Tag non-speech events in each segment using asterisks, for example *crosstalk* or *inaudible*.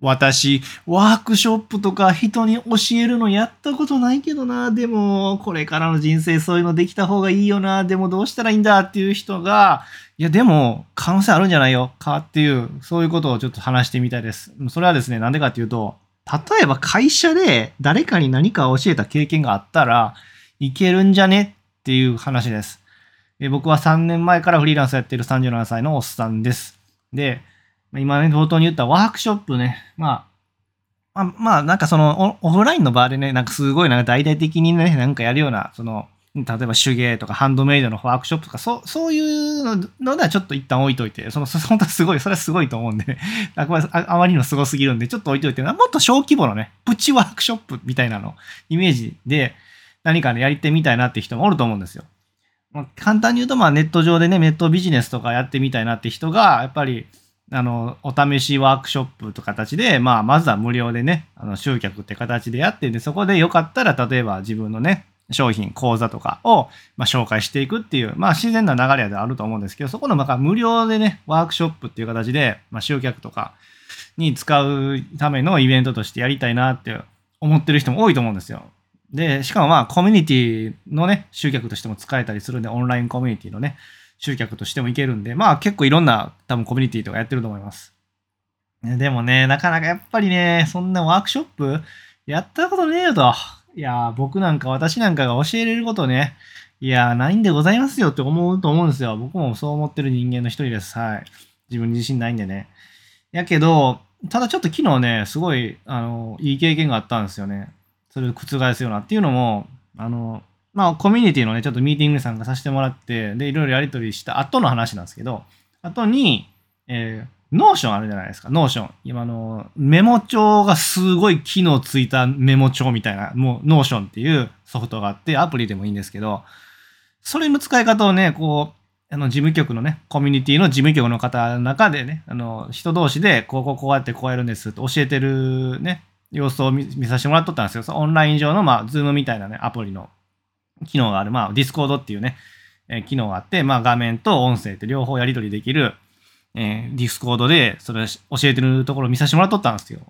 私、ワークショップとか人に教えるのやったことないけどな。でも、これからの人生そういうのできた方がいいよな。でもどうしたらいいんだっていう人が、いや、でも、可能性あるんじゃないよかっていう、そういうことをちょっと話してみたいです。それはですね、なんでかっていうと、例えば会社で誰かに何か教えた経験があったらいけるんじゃねっていう話です。僕は3年前からフリーランスやってる37歳のおっさんです。で、今ね、冒頭に言ったワークショップね、まあ、まあ、まあ、なんかそのオフラインの場でね、なんかすごいなんか大々的にね、なんかやるような、その、例えば手芸とかハンドメイドのワークショップとか、そう、そういうのではちょっと一旦置いといて、その、本当はすごい、それはすごいと思うんで、*laughs* ああまりにもすごすぎるんで、ちょっと置いといて、もっと小規模のね、プチワークショップみたいなの、イメージで何かね、やりてみたいなって人もおると思うんですよ。まあ、簡単に言うと、まあネット上でね、ネットビジネスとかやってみたいなって人が、やっぱり、あの、お試しワークショップと形で、まあ、まずは無料でね、あの集客って形でやって、で、そこでよかったら、例えば自分のね、商品、講座とかを、まあ、紹介していくっていう、まあ、自然な流れであると思うんですけど、そこの、まあ、無料でね、ワークショップっていう形で、まあ、集客とかに使うためのイベントとしてやりたいなって思ってる人も多いと思うんですよ。で、しかもまあ、コミュニティのね、集客としても使えたりするんで、オンラインコミュニティのね、集客としてもいけるんで、まあ結構いろんな多分コミュニティとかやってると思います。でもね、なかなかやっぱりね、そんなワークショップやったことねえよと。いや、僕なんか私なんかが教えれることね、いや、ないんでございますよって思うと思うんですよ。僕もそう思ってる人間の一人です。はい。自分に自信ないんでね。やけど、ただちょっと昨日ね、すごい、あの、いい経験があったんですよね。それを覆すようなっていうのも、あの、まあ、コミュニティのね、ちょっとミーティングに参加させてもらって、で、いろいろやり取りした後の話なんですけど、後に、えー、 Notionあるじゃないですか、 Notion。今の、メモ帳がすごい機能ついたメモ帳みたいな、もう、 Notionっていうソフトがあって、アプリでもいいんですけど、それの使い方をね、こう、あの、事務局のね、コミュニティの事務局の方の中でね、あの、人同士で、こう、こう、こうやってこうやるんですって教えてるね、様子を見させてもらっとったんですよ。オンライン上の、まあ、 Zoomみたいなね、アプリの機能がある、まあ、 Discordっていうね、えー、機能があって、まあ、画面と音声って両方やり取りできる、えー、 Discordで、それ教えてるところを見させてもらっとったんですよ。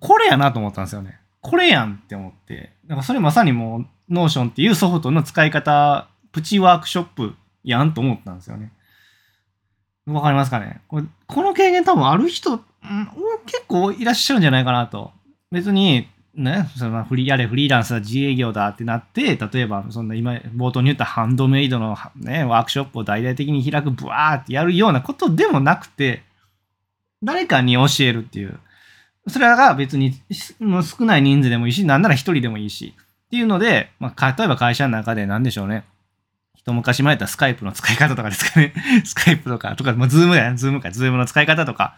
これやなと思ったんですよね。これやんって思って。だからそれまさにもう、 Notionっていうソフトの使い方、プチワークショップやんと思ったんですよね。わかりますかね？これこの経験多分ある人、ん、結構いらっしゃるんじゃないかなと。別に、ね、そのフリーやれフリーランスだ自営業だってなって例えばそんな今冒頭に言ったハンドメイドの、ね、ワークショップを大々的に開くブワーってやるようなことでもなくて誰かに教えるっていうそれが別に少ない人数でもいいしなんなら一人でもいいしっていうので、まあ、例えば会社の中で何でしょうね一昔前やったら Skypeの使い方とかですかね。*laughs* Skypeとか、とか、まあ、 Zoomだよ。 Zoomか。 Zoomの使い方とか、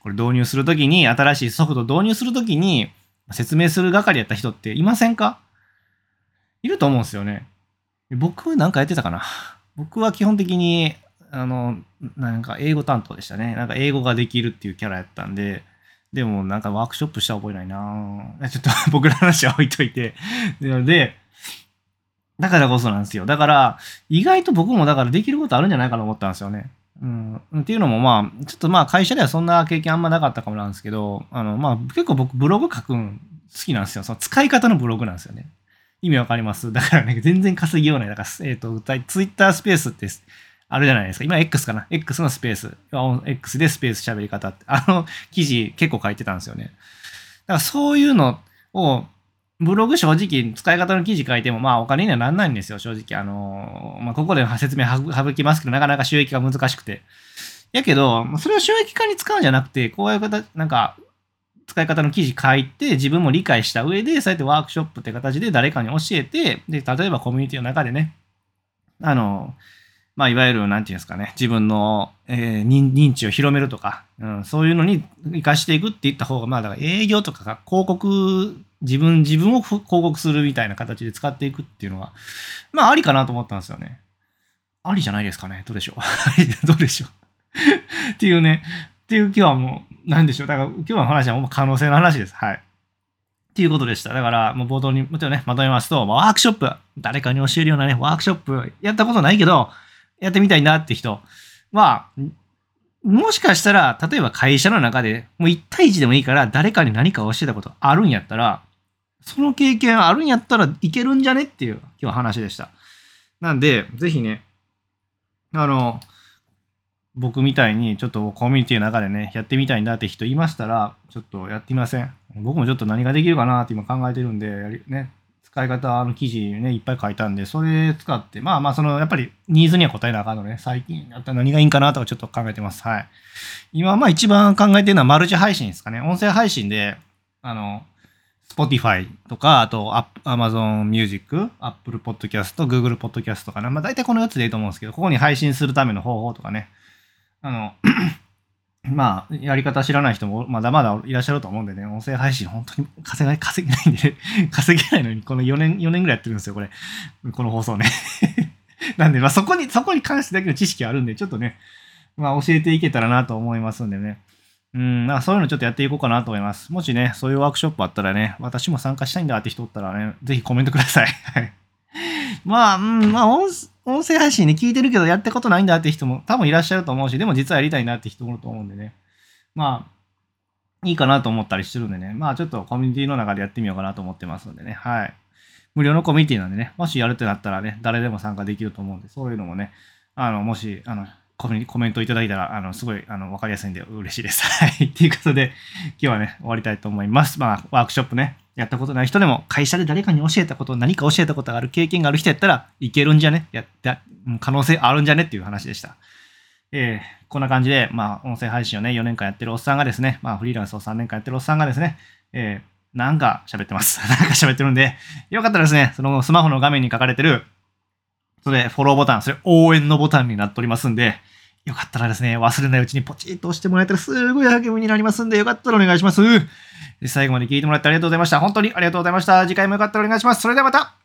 これ導入するときに、新しいソフト導入するときに、説明する係やった人っていませんか？いると思うんですよね。僕なんかやってたかな？僕は基本的に、あの、なんか英語担当でしたね。なんか英語ができるっていうキャラやったんで、でもなんかワークショップした覚えないなちょっと *laughs* 僕の話は置いといて。で、だからこそなんですよ。だから、意外と僕もだからできることあるんじゃないかと思ったんですよね。うん、っていうのもまあ、ちょっとまあ会社ではそんな経験あんまなかったかもなんですけど、あのまあ結構僕ブログ書くん好きなんですよ。その使い方のブログなんですよね。意味わかります？*laughs* だからね、全然稼ぎようない。だから、えっ、ー、と、ツイッタースペースってあるじゃないですか。今 X かな ?X のスペース。X でスペース喋り方って。あの記事結構書いてたんですよね。だからそういうのをブログ正直使い方の記事書いてもまあお金にはなんないんですよ、正直。あのまあここで説明省きますけど、なかなか収益が難しくて。やけど、それを収益化に使うんじゃなくて、こういう形、なんか、使い方の記事書いて、自分も理解した上で、そうやってワークショップって形で誰かに教えて、で、例えばコミュニティの中でね、あの、まあ、いわゆる、なんていうんですかね、自分の、えー、認知を広めるとか、うん、そういうのに活かしていくって言った方が、まあ、だから営業とかが広告自分、自分を広告するみたいな形で使っていくっていうのは、まあありかなと思ったんですよね。ありじゃないですかね。どうでしょう。*laughs* どうでしょう。*laughs* っていうね、っていう今日はもう、なんでしょう。だから今日の話はもう可能性の話です。はい。っていうことでした。だから、もう冒頭にもちろんね、まとめますと、ワークショップ、誰かに教えるようなね、ワークショップ、やったことないけど、やってみたいなって人は、もしかしたら、例えば会社の中で、もう1対1でもいいから、誰かに何かを教えたことあるんやったら、その経験あるんやったらいけるんじゃねっていう今日話でした。なんで、ぜひね、あの、僕みたいにちょっとコミュニティの中でね、やってみたいんだって人いましたら、ちょっとやってみません。僕もちょっと何ができるかなって今考えてるんで、ね、使い方の記事ね、いっぱい書いたんで、それ使って、まあまあ、その、やっぱりニーズには答えなあかんのね、最近やったら何がいいんかなとかちょっと考えてます。はい。今、まあ一番考えてるのはマルチ配信ですかね。音声配信で、あの、Spotify とか、あと Amazon Music、Apple Podcast、Google Podcast とかね。まあ大体この4つでいいと思うんですけど、ここに配信するための方法とかね。あの、まあ、やり方知らない人もまだまだいらっしゃると思うんでね、音声配信本当に稼が稼げないんで、ね、*laughs* 稼げないのにこの4年、4年ぐらいやってるんですよ、これ。この放送ね。*laughs* なんで、まあそこに、そこに関してだけの知識あるんで、ちょっとね、まあ教えていけたらなと思いますんでね。うん、まあそういうのちょっとやっていこうかなと思います。もしね、そういうワークショップあったらね、私も参加したいんだって人おったらね、ぜひコメントください。はい。まあ、うん、まあ音、音声配信ね、聞いてるけどやったことないんだって人も多分いらっしゃると思うし、でも実はやりたいなって人もいると思うんでね。まあ、いいかなと思ったりしてるんでね。まあちょっとコミュニティの中でやってみようかなと思ってますんでね。はい。無料のコミュニティなんでね、もしやるってなったらね、誰でも参加できると思うんで、そういうのもね、あの、もし、あの、コメコメントいただいたら、あの、すごい、あの、わかりやすいんで嬉しいです。はい。ということで、今日はね、終わりたいと思います。まあ、ワークショップね、やったことない人でも、会社で誰かに教えたこと、何か教えたことがある経験がある人やったらいけるんじゃね？やった可能性あるんじゃねっていう話でした。えー、こんな感じで、まあ、音声配信をね、4年間やってるおっさんがですね、まあ、フリーランスを3年間やってるおっさんがですね、えー、なんか喋ってます。*laughs* なんか喋ってるんで、よかったらですね、そのスマホの画面に書かれてる、それ、フォローボタン、それ、応援のボタンになっておりますんで、よかったらですね、忘れないうちにポチッと押してもらえたらすごい励みになりますんで、よかったらお願いします。最後まで聞いてもらってありがとうございました。本当にありがとうございました。次回もよかったらお願いします。それではまた